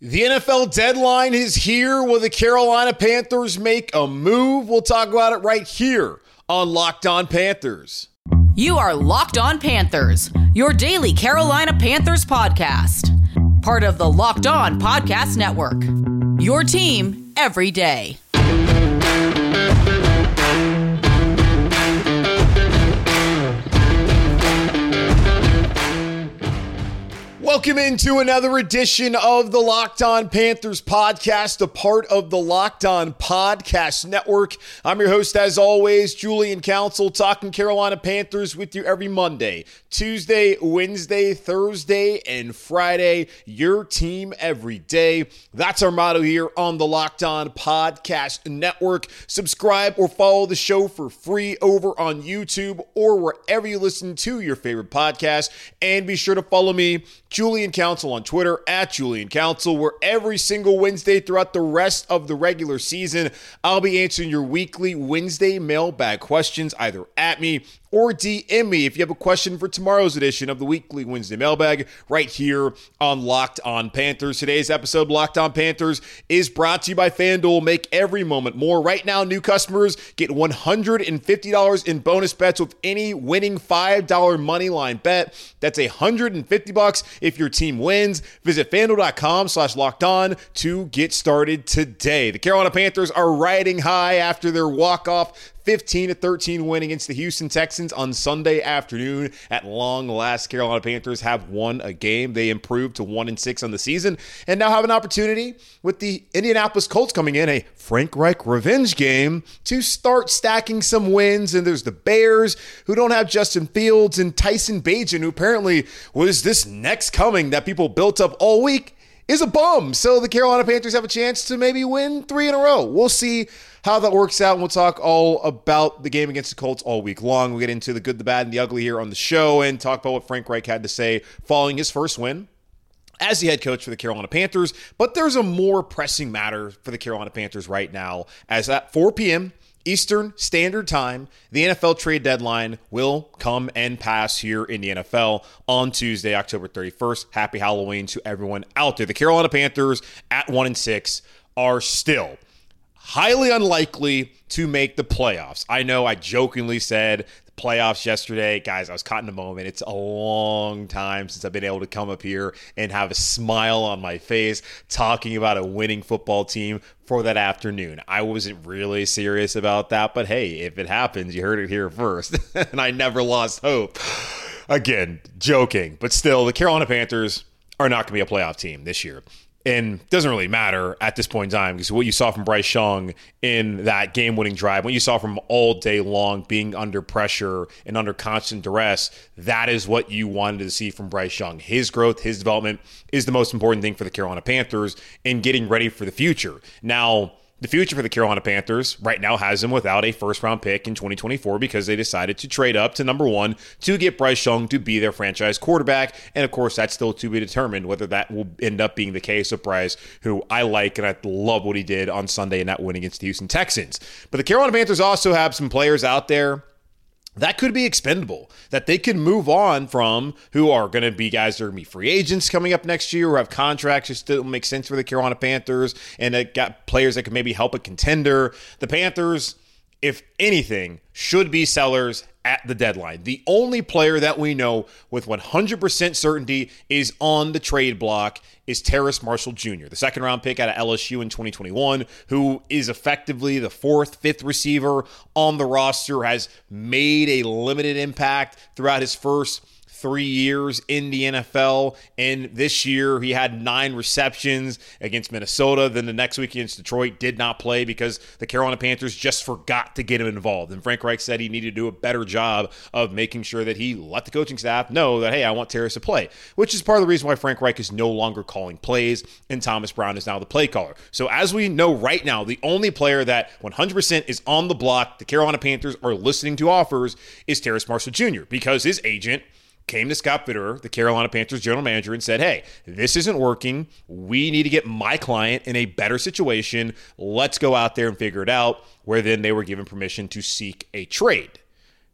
The NFL deadline is here. Will the Carolina Panthers make a move? We'll talk about it right here on Locked On Panthers. You are Locked On Panthers, your daily Carolina Panthers podcast. Part of the Locked On Podcast Network. Your team every day. Welcome into another edition of the Locked On Panthers podcast, a part of the Locked On Podcast Network. I'm your host, as always, Julian Council, talking Carolina Panthers with you every Monday, Tuesday, Wednesday, Thursday, and Friday. Your team every day. That's our motto here on the Locked On Podcast Network. Subscribe or follow the show for free over on YouTube or wherever you listen to your favorite podcast. And be sure to follow me Julian Council on Twitter at Julian Council, where every single Wednesday throughout the rest of the regular season, I'll be answering your weekly Wednesday mailbag questions either at me or DM me if you have a question for tomorrow's edition of the weekly Wednesday mailbag right here on Locked On Panthers. Today's episode, Locked On Panthers, is brought to you by FanDuel. Make every moment more. Right now, new customers get $150 in bonus bets with any winning $5 money line bet. That's 150 bucks if your team wins. Visit FanDuel.com slash locked on to get started today. The Carolina Panthers are riding high after their walk-off 15 to 13 win against the Houston Texans on Sunday afternoon. At long last, Carolina Panthers have won a game. They improved to 1 and 6 on the season and now have an opportunity with the Indianapolis Colts coming in a Frank Reich revenge game to start stacking some wins. And there's the Bears who don't have Justin Fields and Tyson Bagent, who apparently was this next coming that people built up all week is a bum. So the Carolina Panthers have a chance to maybe win three in a row. We'll see how that works out. And we'll talk all about the game against the Colts all week long. We'll get into the good, the bad, and the ugly here on the show and talk about what Frank Reich had to say following his first win as the head coach for the Carolina Panthers. But there's a more pressing matter for the Carolina Panthers right now, as at 4 p.m. Eastern Standard Time, the NFL trade deadline will come and pass here in the NFL on Tuesday, October 31st. Happy Halloween to everyone out there. The Carolina Panthers at 1 and 6 are still highly unlikely to make the playoffs. I know I jokingly said playoffs yesterday. Guys, I was caught in a moment. It's a long time since I've been able to come up here and have a smile on my face talking about a winning football team for that afternoon. I wasn't really serious about that, but hey, if it happens, you heard it here first. and I never lost hope. Again, joking, but still, the Carolina Panthers are not going to be a playoff team this year and doesn't really matter at this point in time because what you saw from Bryce Young in that game winning drive, what you saw from all day long being under pressure and under constant duress, that is what you wanted to see from Bryce Young. His growth, his development is the most important thing for the Carolina Panthers in getting ready for the future. Now, the future for the Carolina Panthers right now has them without a first round pick in 2024 because they decided to trade up to number one to get Bryce Young to be their franchise quarterback. And of course, that's still to be determined whether that will end up being the case of Bryce, who I like and I love what he did on Sunday in that win against the Houston Texans. But the Carolina Panthers also have some players out there that could be expendable, that they could move on from who are going to be guys that are going to be free agents coming up next year or have contracts that still make sense for the Carolina Panthers and that got players that could maybe help a contender. The Panthers, if anything, should be sellers at the deadline. The only player that we know with 100% certainty is on the trade block is Terrace Marshall Jr., the second round pick out of LSU in 2021, who is effectively the fourth, fifth receiver on the roster, has made a limited impact throughout his first three years in the NFL. And this year, he had nine receptions against Minnesota. Then the next week against Detroit, did not play because the Carolina Panthers just forgot to get him involved. And Frank Reich said he needed to do a better job of making sure that he let the coaching staff know that, hey, I want Terrace to play, which is part of the reason why Frank Reich is no longer calling plays and Thomas Brown is now the play caller. So, as we know right now, the only player that 100% is on the block, the Carolina Panthers are listening to offers, is Terrace Marshall Jr. because his agent came to Scott Fitterer, the Carolina Panthers general manager, and said, Hey, this isn't working. We need to get my client in a better situation. Let's go out there and figure it out. Where then they were given permission to seek a trade.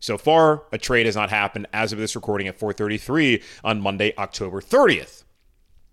So far, a trade has not happened as of this recording at 4:33 on Monday, October 30th.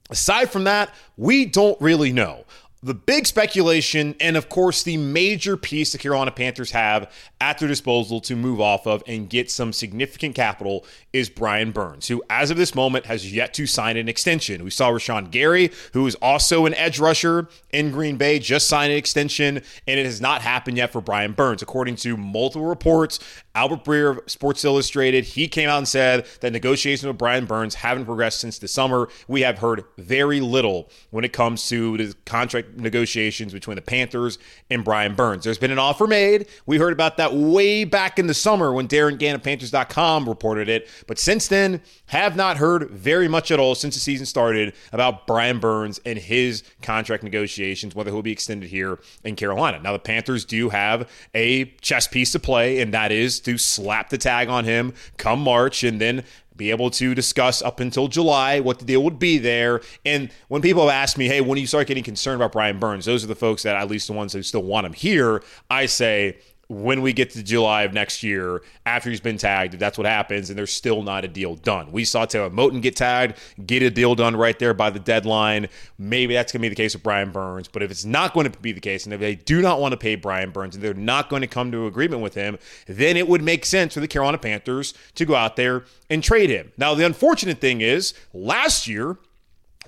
Aside from that, we don't really know. The big speculation, and of course, the major piece the Carolina Panthers have at their disposal to move off of and get some significant capital is Brian Burns, who, as of this moment, has yet to sign an extension. We saw Rashan Gary, who is also an edge rusher in Green Bay, just sign an extension, and it has not happened yet for Brian Burns. According to multiple reports, Albert Breer of Sports Illustrated, he came out and said that negotiations with Brian Burns haven't progressed since the summer. We have heard very little when it comes to the contract negotiations between the Panthers and Brian Burns. There's been an offer made. We heard about that way back in the summer when Darin Gantt of Panthers.com reported it. But since then, have not heard very much at all since the season started about Brian Burns and his contract negotiations, whether he'll be extended here in Carolina. Now, the Panthers do have a chess piece to play, and that is to slap the tag on him come March and then be able to discuss up until July what the deal would be there. And when people have asked me, hey, when do you start getting concerned about Brian Burns? Those are the folks that, at least the ones who still want him here. I say, when we get to July of next year, after he's been tagged, if that's what happens, and there's still not a deal done. We saw Taylor Moton get tagged, get a deal done right there by the deadline. Maybe that's going to be the case with Brian Burns. But if it's not going to be the case, and if they do not want to pay Brian Burns, and they're not going to come to agreement with him, then it would make sense for the Carolina Panthers to go out there and trade him. Now, the unfortunate thing is, last year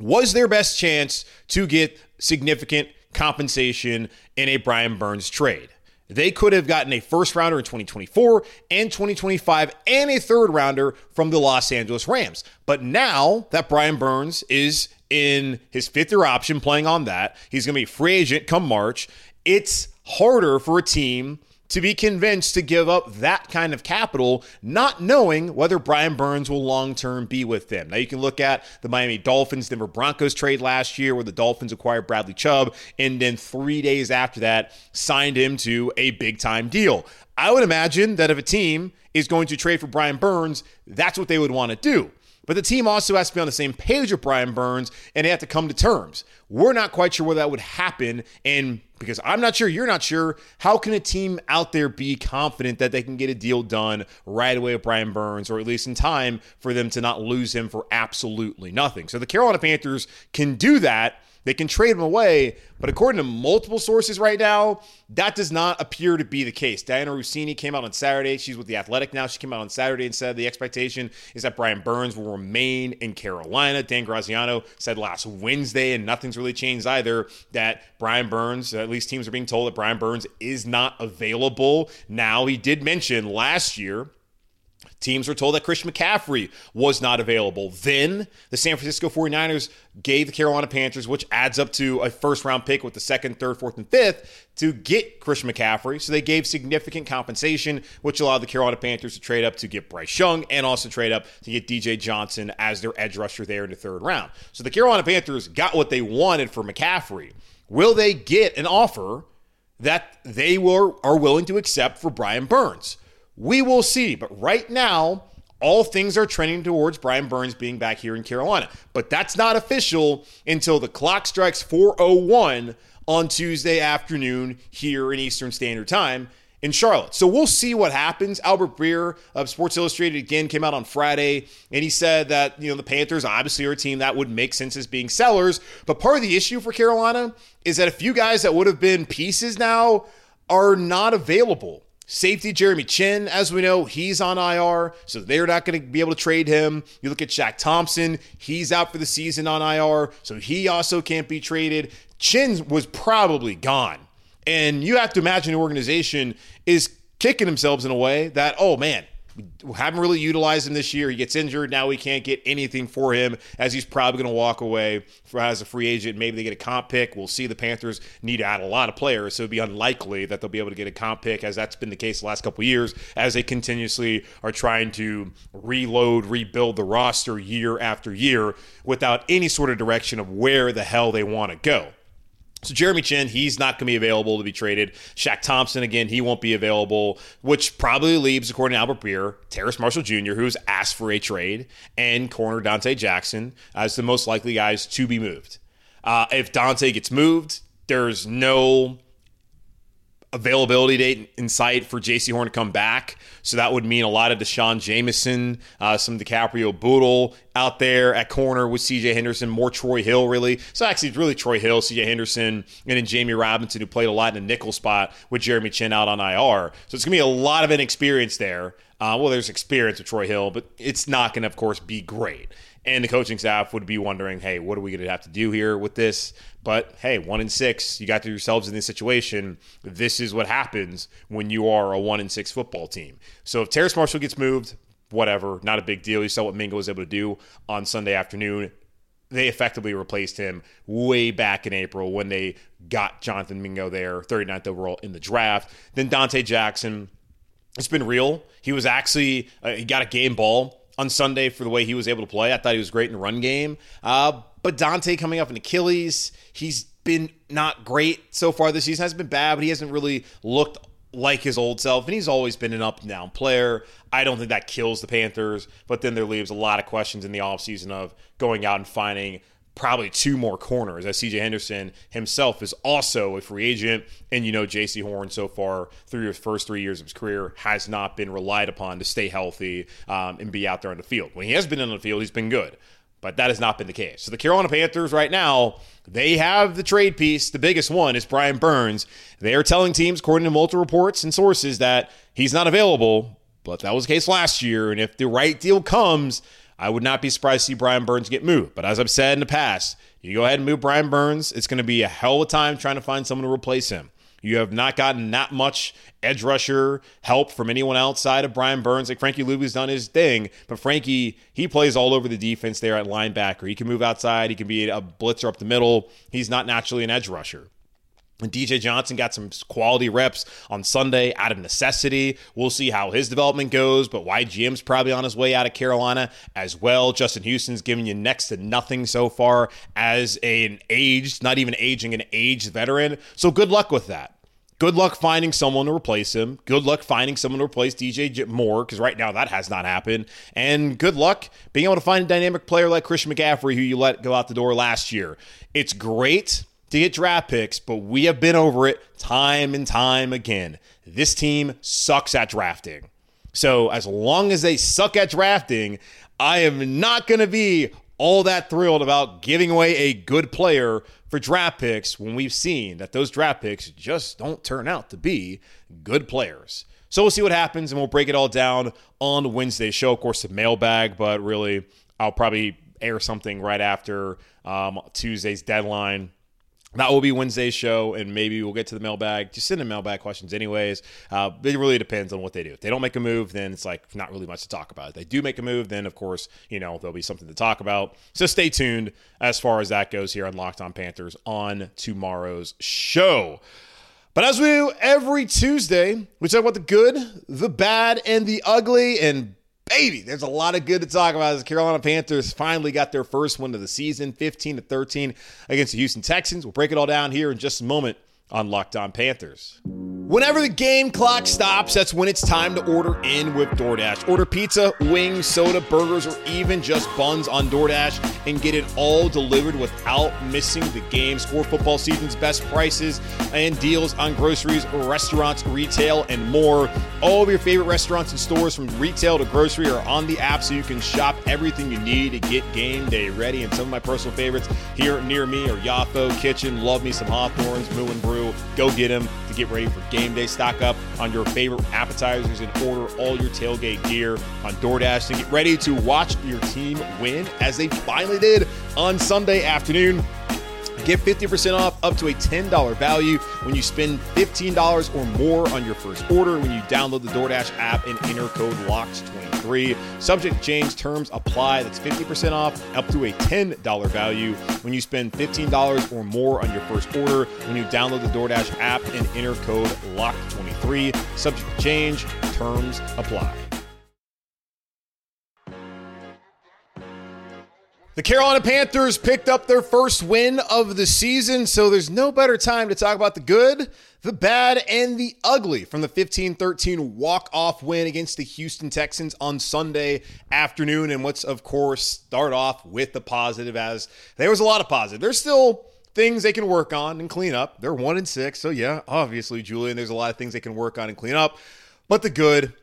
was their best chance to get significant compensation in a Brian Burns trade. They could have gotten a first rounder in 2024 and 2025 and a third rounder from the Los Angeles Rams. But now that Brian Burns is in his fifth year option playing on that, he's going to be free agent come March. It's harder for a team to be convinced to give up that kind of capital, not knowing whether Brian Burns will long term be with them. Now, you can look at the Miami Dolphins Denver Broncos trade last year, where the Dolphins acquired Bradley Chubb and then three days after that signed him to a big time deal. I would imagine that if a team is going to trade for Brian Burns, that's what they would want to do. But the team also has to be on the same page with Brian Burns and they have to come to terms. We're not quite sure whether that would happen. And because I'm not sure, you're not sure, how can a team out there be confident that they can get a deal done right away with Brian Burns, or at least in time for them to not lose him for absolutely nothing? So the Carolina Panthers can do that they can trade him away, but according to multiple sources right now, that does not appear to be the case. Dianna Russini came out on Saturday. She's with the Athletic now. She came out on Saturday and said the expectation is that Brian Burns will remain in Carolina. Dan Graziano said last Wednesday, and nothing's really changed either, that Brian Burns, at least teams are being told that Brian Burns is not available. Now, he did mention last year Teams were told that Christian McCaffrey was not available. Then the San Francisco 49ers gave the Carolina Panthers, which adds up to a first round pick with the second, third, fourth, and fifth, to get Christian McCaffrey. So they gave significant compensation, which allowed the Carolina Panthers to trade up to get Bryce Young and also trade up to get DJ Johnson as their edge rusher there in the third round. So the Carolina Panthers got what they wanted for McCaffrey. Will they get an offer that they were are willing to accept for Brian Burns? We will see. But right now, all things are trending towards Brian Burns being back here in Carolina. But that's not official until the clock strikes 401 on Tuesday afternoon here in Eastern Standard Time in Charlotte. So we'll see what happens. Albert Breer of Sports Illustrated again came out on Friday and he said that, you know, the Panthers obviously are a team that would make sense as being sellers. But part of the issue for Carolina is that a few guys that would have been pieces now are not available. Safety Jeremy Chinn, as we know, he's on IR, so they're not going to be able to trade him. You look at Shaq Thompson, he's out for the season on IR, so he also can't be traded. Chinn was probably gone. And you have to imagine the organization is kicking themselves in a way that, oh man, we haven't really utilized him this year. He gets injured. Now we can't get anything for him as he's probably going to walk away for, as a free agent. Maybe they get a comp pick. We'll see. The Panthers need to add a lot of players, so it'd be unlikely that they'll be able to get a comp pick, as that's been the case the last couple years, as they continuously are trying to reload, rebuild the roster year after year without any sort of direction of where the hell they want to go. So Jeremy Chinn, he's not going to be available to be traded. Shaq Thompson, again, he won't be available, which probably leaves, according to Albert Breer, Terrace Marshall Jr., who's asked for a trade, and corner Donte Jackson as the most likely guys to be moved. Uh, if Donte gets moved, there's no availability date in sight for Jaycee Horn to come back. So that would mean a lot of D'Shawn Jamison, uh, some DiCaprio Bootle out there at corner with CJ Henderson, more Troy Hill, really. So actually, it's really Troy Hill, CJ Henderson, and then Jammie Robinson, who played a lot in the nickel spot with Jeremy Chinn out on IR. So it's going to be a lot of inexperience there. Uh, well, there's experience with Troy Hill, but it's not going to, of course, be great. And the coaching staff would be wondering, hey, what are we going to have to do here with this? But hey, one in six, you got yourselves in this situation. This is what happens when you are a one in six football team. So if Terrace Marshall gets moved, whatever, not a big deal. You saw what Mingo was able to do on Sunday afternoon. They effectively replaced him way back in April when they got Jonathan Mingo there, 39th overall in the draft. Then Donte Jackson. It's been real. He was actually, uh, he got a game ball on Sunday for the way he was able to play. I thought he was great in the run game. Uh, but Donte coming up in Achilles, he's been not great so far this season. Has been bad, but he hasn't really looked like his old self, and he's always been an up and down player. I don't think that kills the Panthers, but then there leaves a lot of questions in the offseason of going out and finding probably two more corners as CJ Henderson himself is also a free agent. And you know, Jaycee Horn so far through his first three years of his career has not been relied upon to stay healthy um, and be out there on the field. When he has been on the field, he's been good. But that has not been the case. So the Carolina Panthers right now, they have the trade piece. The biggest one is Brian Burns. They are telling teams, according to multiple reports and sources, that he's not available. But that was the case last year. And if the right deal comes, I would not be surprised to see Brian Burns get moved. But as I've said in the past, you go ahead and move Brian Burns. It's going to be a hell of a time trying to find someone to replace him. You have not gotten that much edge rusher help from anyone outside of Brian Burns. Like Frankie Luvu's done his thing, but Frankie, he plays all over the defense there at linebacker. He can move outside, he can be a blitzer up the middle. He's not naturally an edge rusher. And DJ Johnson got some quality reps on Sunday out of necessity. We'll see how his development goes, but YGM's probably on his way out of Carolina as well. Justin Houston's giving you next to nothing so far as an aged, not even aging, an aged veteran. So good luck with that. Good luck finding someone to replace him. Good luck finding someone to replace DJ Moore, because right now that has not happened. And good luck being able to find a dynamic player like Christian McCaffrey, who you let go out the door last year. It's great to get draft picks, but we have been over it time and time again. This team sucks at drafting. So as long as they suck at drafting, I am not going to be all that thrilled about giving away a good player for draft picks when we've seen that those draft picks just don't turn out to be good players. So we'll see what happens and we'll break it all down on Wednesday's show. Of course, the mailbag, but really, I'll probably air something right after um, Tuesday's deadline that will be Wednesday's show, and maybe we'll get to the mailbag. Just send in mailbag questions, anyways. Uh, it really depends on what they do. If they don't make a move, then it's like not really much to talk about. If they do make a move, then of course, you know, there'll be something to talk about. So stay tuned as far as that goes here on Locked On Panthers on tomorrow's show. But as we do every Tuesday, we talk about the good, the bad, and the ugly. And baby, there's a lot of good to talk about as the Carolina Panthers finally got their first win of the season, 15 to 13 against the Houston Texans. We'll break it all down here in just a moment on Locked On Panthers. Whenever the game clock stops, that's when it's time to order in with DoorDash. Order pizza, wings, soda, burgers, or even just buns on DoorDash and get it all delivered without missing the game. Score football season's best prices and deals on groceries, restaurants, retail, and more. All of your favorite restaurants and stores from retail to grocery are on the app so you can shop everything you need to get game day ready. And some of my personal favorites here near me are Yafo Kitchen. Love me some Hawthorne's, Moo and Brew. Go get them to get ready for game day. Stock up on your favorite appetizers and order all your tailgate gear on DoorDash to get ready to watch your team win as they finally did on Sunday afternoon. Get 50% off up to a $10 value when you spend $15 or more on your first order when you download the DoorDash app and enter code LOCKED23. Subject change terms apply. That's 50% off up to a $10 value when you spend $15 or more on your first order when you download the DoorDash app and enter code LOCK23. Subject change terms apply. The Carolina Panthers picked up their first win of the season, so there's no better time to talk about the good, the bad, and the ugly from the 15 13 walk off win against the Houston Texans on Sunday afternoon. And let's, of course, start off with the positive, as there was a lot of positive. There's still things they can work on and clean up. They're one and six, so yeah, obviously, Julian, there's a lot of things they can work on and clean up. But the good,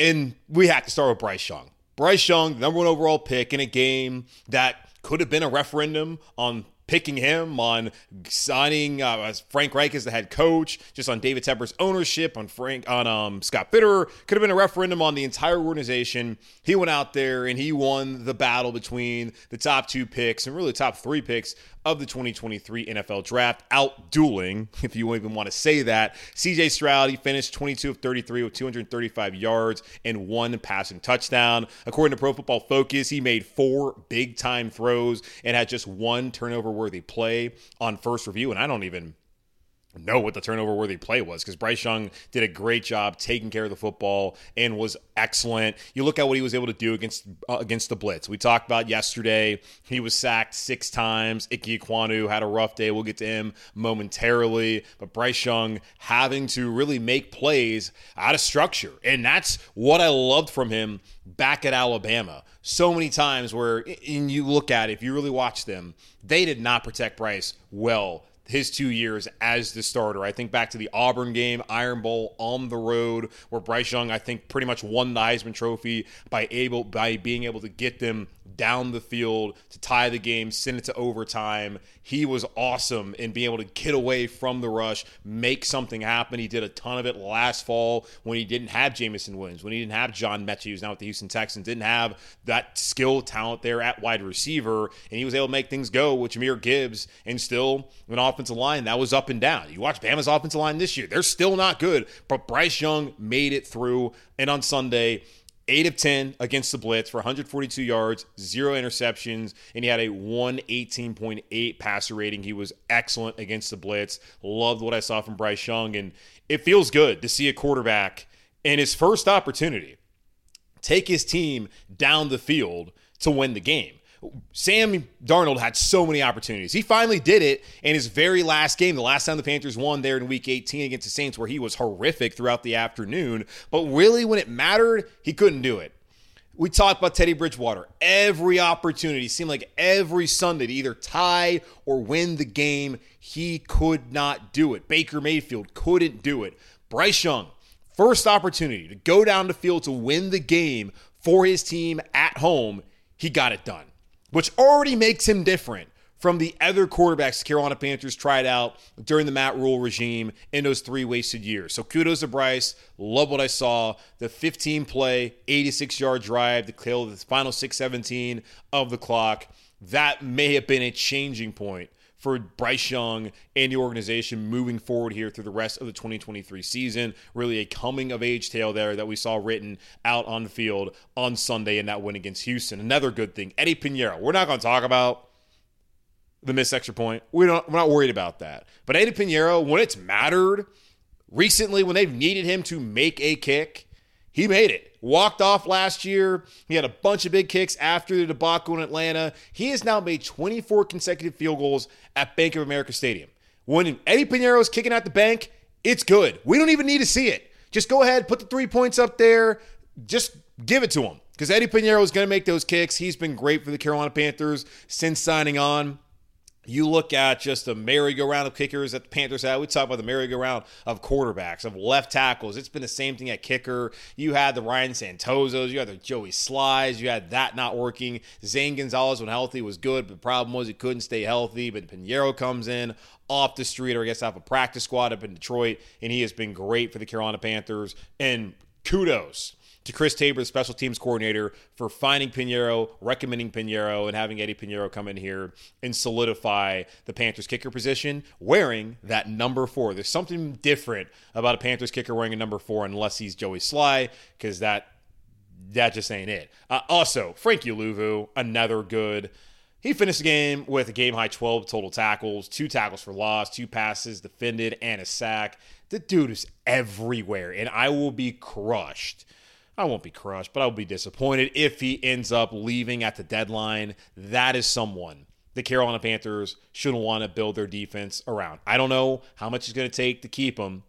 and we have to start with Bryce Young. Bryce Young, number one overall pick in a game that could have been a referendum on picking him, on signing uh, Frank Reich as the head coach, just on David Tepper's ownership, on Frank, on um, Scott Fitterer. Could have been a referendum on the entire organization. He went out there and he won the battle between the top two picks and really top three picks of the 2023 NFL Draft, out dueling, if you even want to say that. CJ Stroud, he finished 22 of 33 with 235 yards and one passing touchdown. According to Pro Football Focus, he made four big time throws and had just one turnover worthy play on first review. And I don't even know what the turnover worthy play was because Bryce Young did a great job taking care of the football and was excellent. You look at what he was able to do against uh, against the blitz. We talked about yesterday. He was sacked six times. Ike Ekwonu had a rough day. We'll get to him momentarily. But Bryce Young having to really make plays out of structure, and that's what I loved from him back at Alabama. So many times where, and you look at it, if you really watch them, they did not protect Bryce well his two years as the starter. I think back to the Auburn game, Iron Bowl on the road, where Bryce Young, I think, pretty much won the Heisman Trophy by able by being able to get them down the field to tie the game, send it to overtime. He was awesome in being able to get away from the rush, make something happen. He did a ton of it last fall when he didn't have Jameson Williams, when he didn't have John Metchie, who's now with the Houston Texans, didn't have that skill talent there at wide receiver, and he was able to make things go with Jahmyr Gibbs and still an offensive line that was up and down. You watch Bama's offensive line this year, they're still not good, but Bryce Young made it through. And on Sunday, 8 of 10 against the blitz for 142 yards, zero interceptions, and he had a 118.8 passer rating. He was excellent against the blitz. Loved what I saw from Bryce Young, and it feels good to see a quarterback in his first opportunity take his team down the field to win the game. Sam Darnold had so many opportunities. He finally did it in his very last game, the last time the Panthers won there in week 18 against the Saints, where he was horrific throughout the afternoon. But really, when it mattered, he couldn't do it. We talked about Teddy Bridgewater. Every opportunity seemed like every Sunday to either tie or win the game, he could not do it. Baker Mayfield couldn't do it. Bryce Young, first opportunity to go down the field to win the game for his team at home, he got it done which already makes him different from the other quarterbacks Carolina Panthers tried out during the Matt Rhule regime in those three wasted years. So kudos to Bryce. Love what I saw. The 15 play, 86 yard drive, the kill the final 617 of the clock. That may have been a changing point for Bryce Young and the organization moving forward here through the rest of the 2023 season. Really a coming of age tale there that we saw written out on the field on Sunday in that win against Houston. Another good thing, Eddie Piñeiro. We're not going to talk about the missed extra point. We don't, we're not worried about that. But Eddie Piñeiro, when it's mattered recently, when they've needed him to make a kick, he made it. Walked off last year. He had a bunch of big kicks after the debacle in Atlanta. He has now made 24 consecutive field goals at Bank of America Stadium. When Eddie Piñeiro is kicking out the bank, it's good. We don't even need to see it. Just go ahead, put the three points up there. Just give it to him because Eddie Piñeiro is going to make those kicks. He's been great for the Carolina Panthers since signing on. You look at just the merry-go-round of kickers that the Panthers had. We talk about the merry-go-round of quarterbacks, of left tackles. It's been the same thing at kicker. You had the Ryan Santosos, you had the Joey Slyes, you had that not working. Zane Gonzalez, when healthy, was good, but the problem was he couldn't stay healthy. But Piñeiro comes in off the street, or I guess off a practice squad up in Detroit, and he has been great for the Carolina Panthers. And kudos to Chris Tabor, special teams coordinator, for finding Piñeiro, recommending Piñeiro, and having Eddie Piñeiro come in here and solidify the Panthers kicker position wearing that number four. There's something different about a Panthers kicker wearing a number four unless he's Joey Slye, because that that just ain't it. Uh, also, Frankie Luvu, another good. He finished the game with a game high 12 total tackles, two tackles for loss, two passes defended, and a sack. The dude is everywhere, and I will be crushed I won't be crushed, but I'll be disappointed if he ends up leaving at the deadline. That is someone the Carolina Panthers should want to build their defense around. I don't know how much it's going to take to keep him,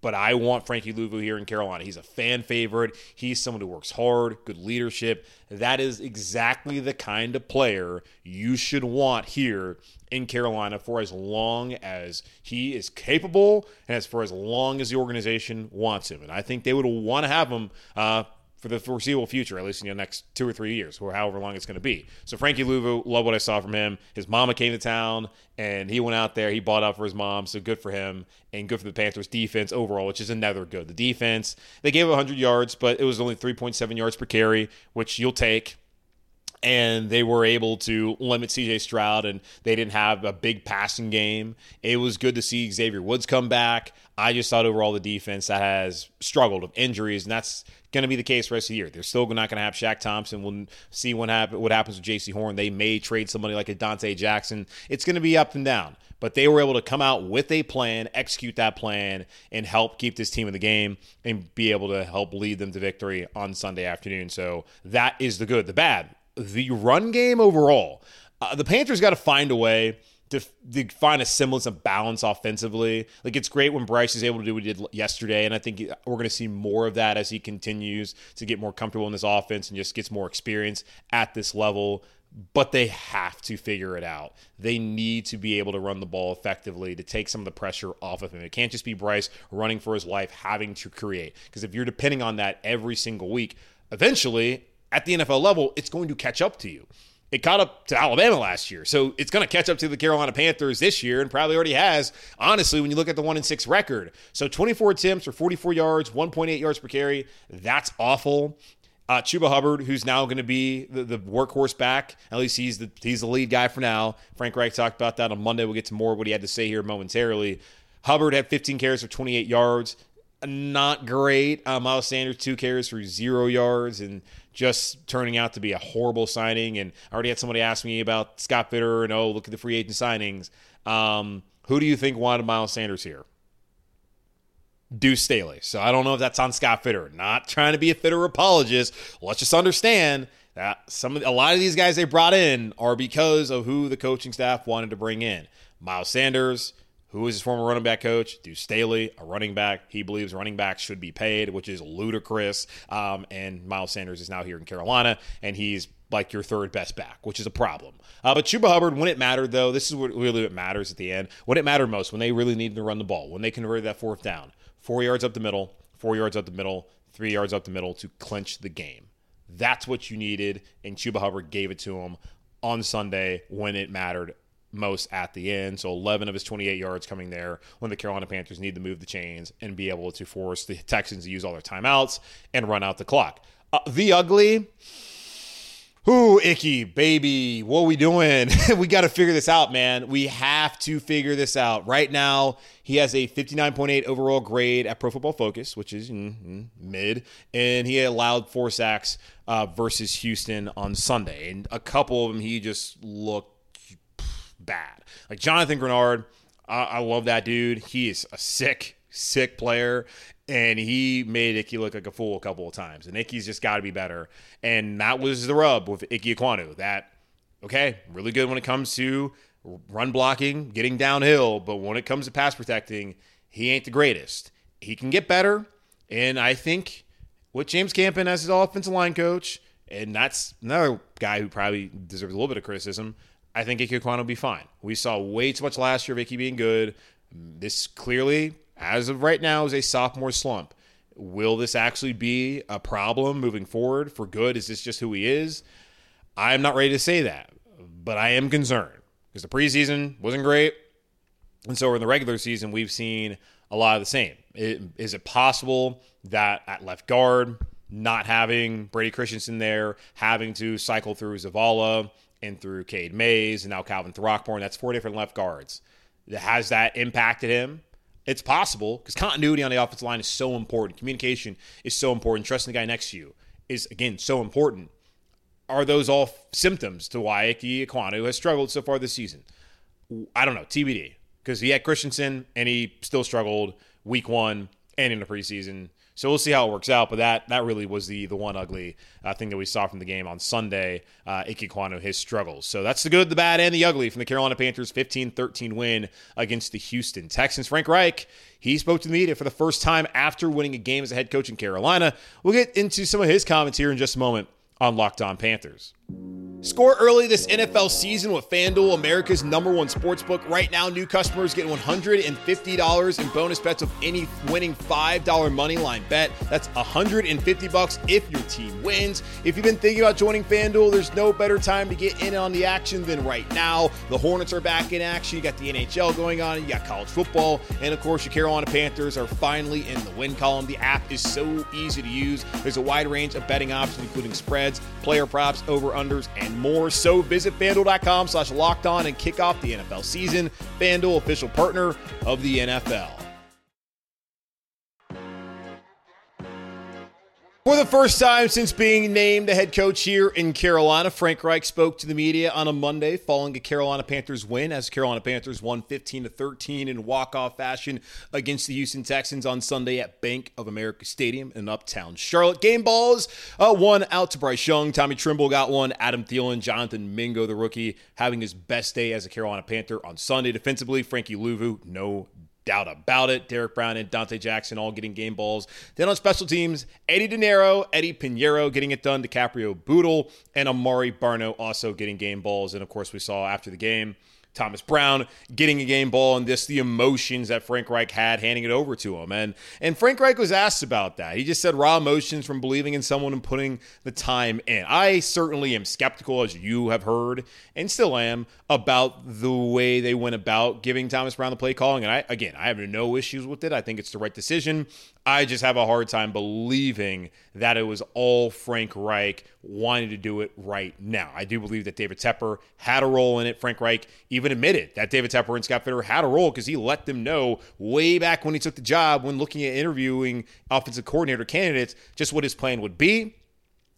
but I want Frankie Luvu here in Carolina. He's a fan favorite. He's someone who works hard, good leadership. That is exactly the kind of player you should want here in Carolina for as long as he is capable and as for as long as the organization wants him. And I think they would want to have him uh, for the foreseeable future, at least in the next two or three years, or however long it's going to be. So Frankie Luvu, love what I saw from him. His mama came to town, and he went out there. He bought out for his mom, so good for him, and good for the Panthers defense overall, which is another good. The defense, they gave 100 yards, but it was only 3.7 yards per carry, which you'll take and they were able to limit CJ Stroud and they didn't have a big passing game. It was good to see Xavier Woods come back. I just thought overall the defense that has struggled with injuries, and that's going to be the case the rest of the year. They're still not going to have Shaq Thompson. We'll see what, happen, what happens with Jaycee Horn. They may trade somebody like a Donte Jackson. It's going to be up and down. But they were able to come out with a plan, execute that plan, and help keep this team in the game and be able to help lead them to victory on Sunday afternoon. So that is the good. The bad the run game overall, uh, the Panthers got to find a way to, to, find a semblance of balance offensively. Like it's great when Bryce is able to do what he did yesterday, and I think we're going to see more of that as he continues to get more comfortable in this offense and just gets more experience at this level. But they have to figure it out. They need to be able to run the ball effectively to take some of the pressure off of him. It can't just be Bryce running for his life, having to create. Because if you're depending on that every single week, eventually at the NFL level, it's going to catch up to you. It caught up to Alabama last year, so it's going to catch up to the Carolina Panthers this year, and probably already has. Honestly, when you look at the one and six record, so 24 attempts for 44 yards, 1.8 yards per carry, that's awful. Uh, Chuba Hubbard, who's now going to be the, the, workhorse back, at least he's the he's the lead guy for now. Frank Reich talked about that on Monday. We'll get to more of what he had to say here momentarily. Hubbard had 15 carries for 28 yards, not great. Uh, Miles Sanders two carries for zero yards, and just turning out to be a horrible signing. And I already had somebody ask me about Scott Fitterer and oh, look at the free agent signings. Um, who do you think wanted Miles Sanders here? Deuce Staley. So I don't know if that's on Scott Fitter. Not trying to be a Fitter apologist. Let's just understand that some of, a lot of these guys they brought in are because of who the coaching staff wanted to bring in. Miles Sanders, who is his former running back coach? Deuce Staley, a running back. He believes running backs should be paid, which is ludicrous. Um, and Miles Sanders is now here in Carolina, and he's like your third best back, which is a problem. Uh, but Chuba Hubbard, when it mattered, though, this is what really what matters at the end. When it mattered most, when they really needed to run the ball, when they converted that fourth down, four yards up the middle, four yards up the middle, three yards up the middle to clinch the game. That's what you needed, and Chuba Hubbard gave it to him on Sunday when it mattered most at the end. So 11 of his 28 yards coming there when the Carolina Panthers need to move the chains and be able to force the Texans to use all their timeouts and run out the clock. Uh, the ugly. Ooh, icky, baby. What are we doing? we got to figure this out, man. We have to figure this out. Right now, he has a 59.8 overall grade at Pro Football Focus, which is mm, mm, mid, and he allowed four sacks uh, versus Houston on Sunday. And a couple of them, he just looked bad. Like Jonathan Greenard, I, I love that dude. He is a sick, sick player and he made Ickey look like a fool a couple of times. And Ickey's just got to be better. And that was the rub with Ickey Ekwonu. That okay, really good when it comes to run blocking, getting downhill, but when it comes to pass protecting, he ain't the greatest. He can get better, and I think with James Campen as his offensive line coach, and that's another guy who probably deserves a little bit of criticism. I think Ekwonu will be fine. We saw way too much last year of being good. This clearly, as of right now, is a sophomore slump. Will this actually be a problem moving forward for good? Is this just who he is? I'm not ready to say that, but I am concerned because the preseason wasn't great. And so in the regular season, we've seen a lot of the same. Is it possible that at left guard, not having Brady Christensen there, having to cycle through Zavala, and through Cade Mays and now Calvin Throckmorton. That's four different left guards. Has that impacted him? It's possible because continuity on the offensive line is so important. Communication is so important. Trusting the guy next to you is, again, so important. Are those all symptoms to why Ickey Ekwonu has struggled so far this season? I don't know. TBD. Because he had Christensen and he still struggled week one and in the preseason. So we'll see how it works out. But that that really was the the one ugly uh, thing that we saw from the game on Sunday. Uh, Ike Ekwonu, his struggles. So that's the good, the bad, and the ugly from the Carolina Panthers' 15-13 win against the Houston Texans. Frank Reich, he spoke to the media for the first time after winning a game as a head coach in Carolina. We'll get into some of his comments here in just a moment on Locked On Panthers. Score early this NFL season with FanDuel, America's number one sportsbook. Right now, new customers get $150 in bonus bets with any winning $5 money line bet. That's $150 if your team wins. If you've been thinking about joining FanDuel, there's no better time to get in on the action than right now. The Hornets are back in action. You got the NHL going on, you got college football, and of course, your Carolina Panthers are finally in the win column. The app is so easy to use. There's a wide range of betting options, including spreads, player props, over unders, and more. So visit fanduel.com slash locked on and kick off the NFL season. FanDuel, official partner of the NFL. For the first time since being named the head coach here in Carolina, Frank Reich spoke to the media on a Monday following a Carolina Panthers win as Carolina Panthers won 15 to 13 in walk-off fashion against the Houston Texans on Sunday at Bank of America Stadium in Uptown Charlotte. Game balls, uh, one out to Bryce Young, Tommy Tremble got one, Adam Thielen, Jonathan Mingo, the rookie, having his best day as a Carolina Panther on Sunday. Defensively, Frankie Luvu, no doubt about it. Derrick Brown and Donte Jackson all getting game balls. Then on special teams, Eddie De Eddie Piñeiro getting it done, DiCaprio Bootle, and Amaré Barno also getting game balls. And of course, we saw after the game, Thomas Brown getting a game ball and this the emotions that Frank Reich had handing it over to him. And and Frank Reich was asked about that. He just said raw emotions from believing in someone and putting the time in. I certainly am skeptical, as you have heard, and still am, about the way they went about giving Thomas Brown the play calling. And I again I have no issues with it. I think it's the right decision. I just have a hard time believing that it was all Frank Reich wanting to do it right now. I do believe that David Tepper had a role in it. Frank Reich even admitted that David Tepper and Scott Fitterer had a role because he let them know way back when he took the job when looking at interviewing offensive coordinator candidates just what his plan would be.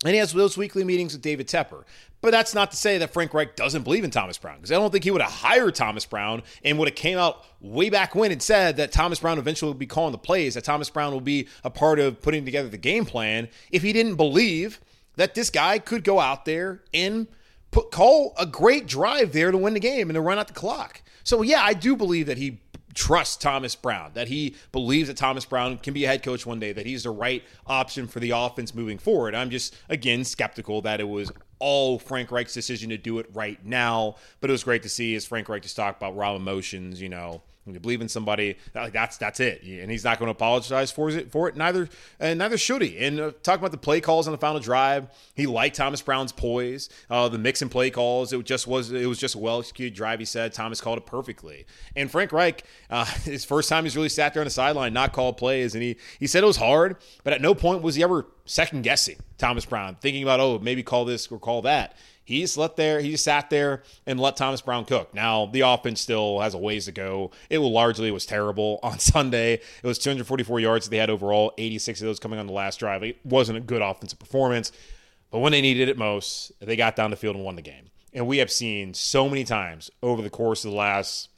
And he has those weekly meetings with David Tepper. But that's not to say that Frank Reich doesn't believe in Thomas Brown because I don't think he would have hired Thomas Brown and would have came out way back when and said that Thomas Brown eventually would be calling the plays, that Thomas Brown will be a part of putting together the game plan if he didn't believe that this guy could go out there and put call a great drive there to win the game and to run out the clock. So yeah, I do believe that he trusts Thomas Brown, that he believes that Thomas Brown can be a head coach one day, that he's the right option for the offense moving forward. I'm just, again, skeptical that it was all Frank Reich's decision to do it right now. But it was great to see as Frank Reich just talk about raw emotions, you know, when you believe in somebody, like that's that's it, and he's not going to apologize for it. For it, neither and neither should he. And uh, talking about the play calls on the final drive, he liked Thomas Brown's poise, uh, the mix and play calls. It just was it was just a well executed drive. He said Thomas called it perfectly. And Frank Reich, uh, his first time he's really sat there on the sideline, not called plays, and he he said it was hard, but at no point was he ever second guessing Thomas Brown, thinking about oh maybe call this or call that. He just let there, he just sat there and let Thomas Brown cook. Now the offense still has a ways to go. It will largely was terrible on Sunday. It was 244 yards that they had overall, 86 of those coming on the last drive. It wasn't a good offensive performance, but when they needed it most, they got down the field and won the game. And we have seen so many times over the course of the last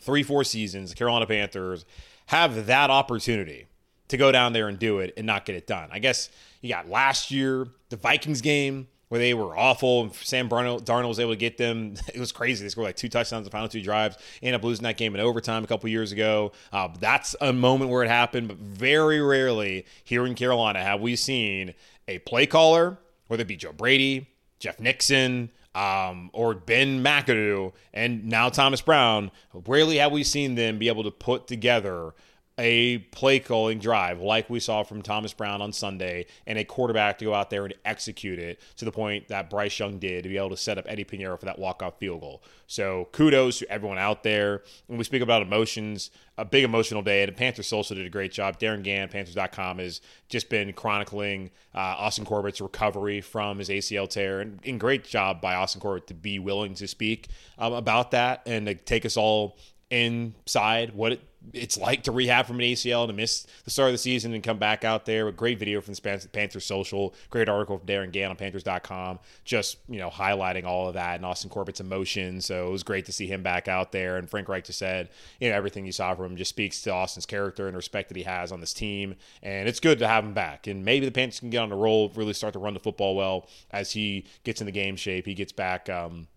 three, four seasons, the Carolina Panthers have that opportunity to go down there and do it and not get it done. I guess you got last year, the Vikings game where they were awful. And Sam Darnold, Darnold was able to get them. It was crazy. They scored like two touchdowns the final two drives. Ended up losing that game in overtime a couple years ago. Uh, that's a moment where it happened, but very rarely here in Carolina have we seen a play caller, whether it be Joe Brady, Jeff Nixon, um, or Ben McAdoo, and now Thomas Brown. Rarely have we seen them be able to put together a play calling drive like we saw from Thomas Brown on Sunday and a quarterback to go out there and execute it to the point that Bryce Young did to be able to set up Eddie Piñeiro for that walk-off field goal. So kudos to everyone out there. When we speak about emotions, a big emotional day, and the Panthers also did a great job. Darin Gantt, Panthers.com, has just been chronicling uh, Austin Corbett's recovery from his ACL tear, and, and great job by Austin Corbett to be willing to speak um, about that and to take us all inside what it it's like to rehab from an ACL to miss the start of the season and come back out there. A great video from the Panthers social, great article from Darin Gantt on Panthers.com, just you know highlighting all of that and Austin Corbett's emotions. So it was great to see him back out there. And Frank Reich just said, you know, everything you saw from him just speaks to Austin's character and respect that he has on this team. And it's good to have him back. And maybe the Panthers can get on a roll, really start to run the football well as he gets in the game shape. He gets back um,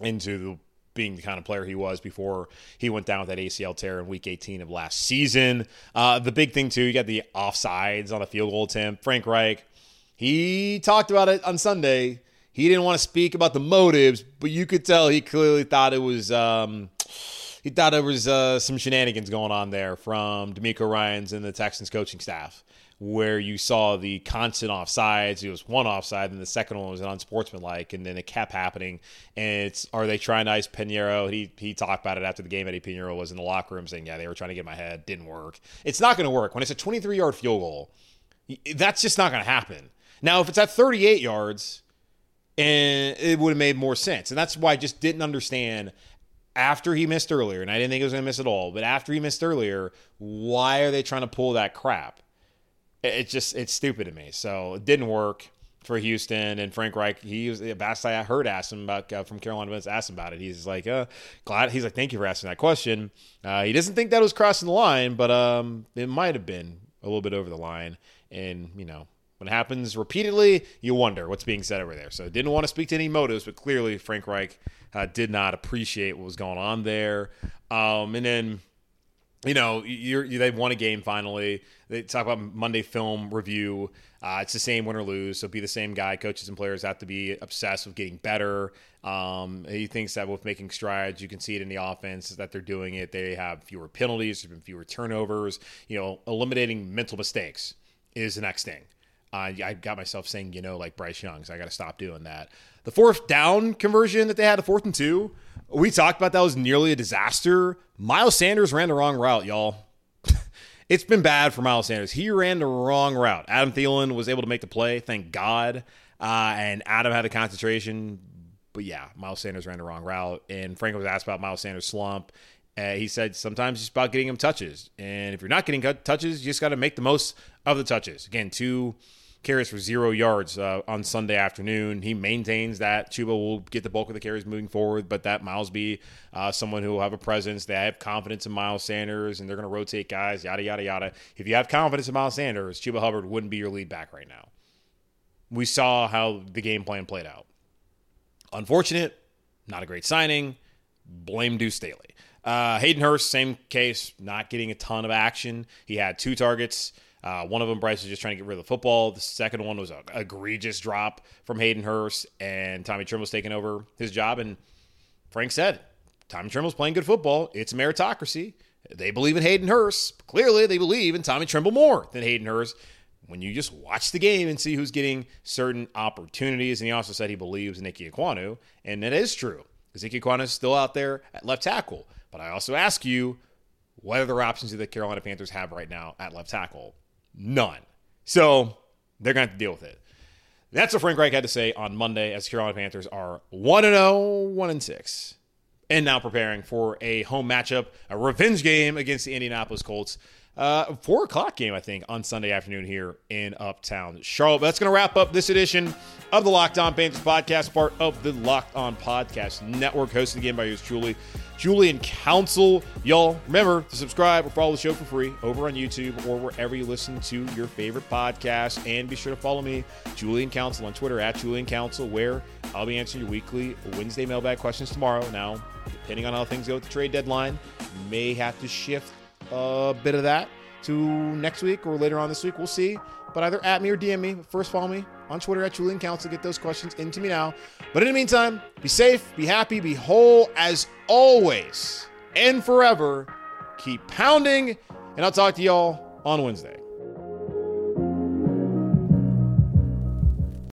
into the being the kind of player he was before he went down with that ACL tear in week 18 of last season. Uh, the big thing, too, you got the offsides on a field goal attempt. Frank Reich, he talked about it on Sunday. He didn't want to speak about the motives, but you could tell he clearly thought it was. Um, he thought there was uh, some shenanigans going on there from DeMeco Ryans and the Texans coaching staff where you saw the constant offsides. It was one offside, and the second one was an unsportsmanlike, and then it kept happening. And it's are they trying to ice Piñeiro? He he talked about it after the game. Eddie Piñeiro was in the locker room saying, "Yeah, they were trying to get my head. Didn't work. It's not going to work when it's a 23 yard field goal. That's just not going to happen. Now, if it's at 38 yards, and it would have made more sense, and that's why I just didn't understand." After he missed earlier, and I didn't think he was going to miss at all, but after he missed earlier, why are they trying to pull that crap? It's just it's stupid to me. So it didn't work for Houston and Frank Reich. He was last I heard asked him about uh, from Carolina Vince asked him about it. He's like, uh, glad. He's like, thank you for asking that question. Uh, he doesn't think that was crossing the line, but um, it might have been a little bit over the line. And you know, when it happens repeatedly, you wonder what's being said over there. So didn't want to speak to any motives, but clearly Frank Reich uh, did not appreciate what was going on there. Um, and then you know, you, they've won a game finally. They talk about Monday film review. Uh, it's the same win or lose, so be the same guy. Coaches and players have to be obsessed with getting better. Um, he thinks that with making strides, you can see it in the offense that they're doing it. They have fewer penalties, there's been fewer turnovers. You know, eliminating mental mistakes is the next thing. Uh, I got myself saying, you know, like Bryce Young, so I got to stop doing that. The fourth down conversion that they had, a fourth and two, we talked about that was nearly a disaster. Miles Sanders ran the wrong route, y'all. it's been bad for Miles Sanders. He ran the wrong route. Adam Thielen was able to make the play, thank God. Uh, and Adam had the concentration. But yeah, Miles Sanders ran the wrong route. And Frank was asked about Miles Sanders' slump. Uh, he said sometimes it's about getting him touches. And if you're not getting touches, you just got to make the most of the touches. Again, two carries for zero yards uh, on Sunday afternoon. He maintains that Chuba will get the bulk of the carries moving forward, but that Miles be uh, someone who will have a presence. They have confidence in Miles Sanders, and they're going to rotate guys, yada, yada, yada. If you have confidence in Miles Sanders, Chuba Hubbard wouldn't be your lead back right now. We saw how the game plan played out. Unfortunate, not a great signing. Blame Deuce Staley. Uh, Hayden Hurst, same case, not getting a ton of action. He had two targets. Uh, one of them, Bryce was just trying to get rid of the football. The second one was an egregious drop from Hayden Hurst, and Tommy Tremble's taking over his job. And Frank said, Tommy Tremble's playing good football. It's meritocracy. They believe in Hayden Hurst. Clearly, they believe in Tommy Tremble more than Hayden Hurst. When you just watch the game and see who's getting certain opportunities, and he also said he believes in Ickey Ekwonu, and that is true because Ickey Ekwonu is still out there at left tackle. But I also ask you, what other options do the Carolina Panthers have right now at left tackle? None. So they're going to have to deal with it. That's what Frank Reich had to say on Monday as Carolina Panthers are 1 0, 1 6. And now preparing for a home matchup, a revenge game against the Indianapolis Colts. Uh, four o'clock game, I think, on Sunday afternoon here in Uptown Charlotte. That's going to wrap up this edition of the Locked On Panthers podcast, part of the Locked On Podcast Network, hosted again by yours truly, Julian Council. Y'all, remember to subscribe or follow the show for free over on YouTube or wherever you listen to your favorite podcast. And be sure to follow me, Julian Council, on Twitter at Julian Council, where I'll be answering your weekly Wednesday mailbag questions tomorrow. Now, depending on how things go with the trade deadline, may have to shift a bit of that to next week or later on this week. We'll see. But either at me or DM me. First, follow me on Twitter at Julian Council. Get those questions into me now. But in the meantime, be safe, be happy, be whole as always and forever. Keep pounding, and I'll talk to y'all on Wednesday.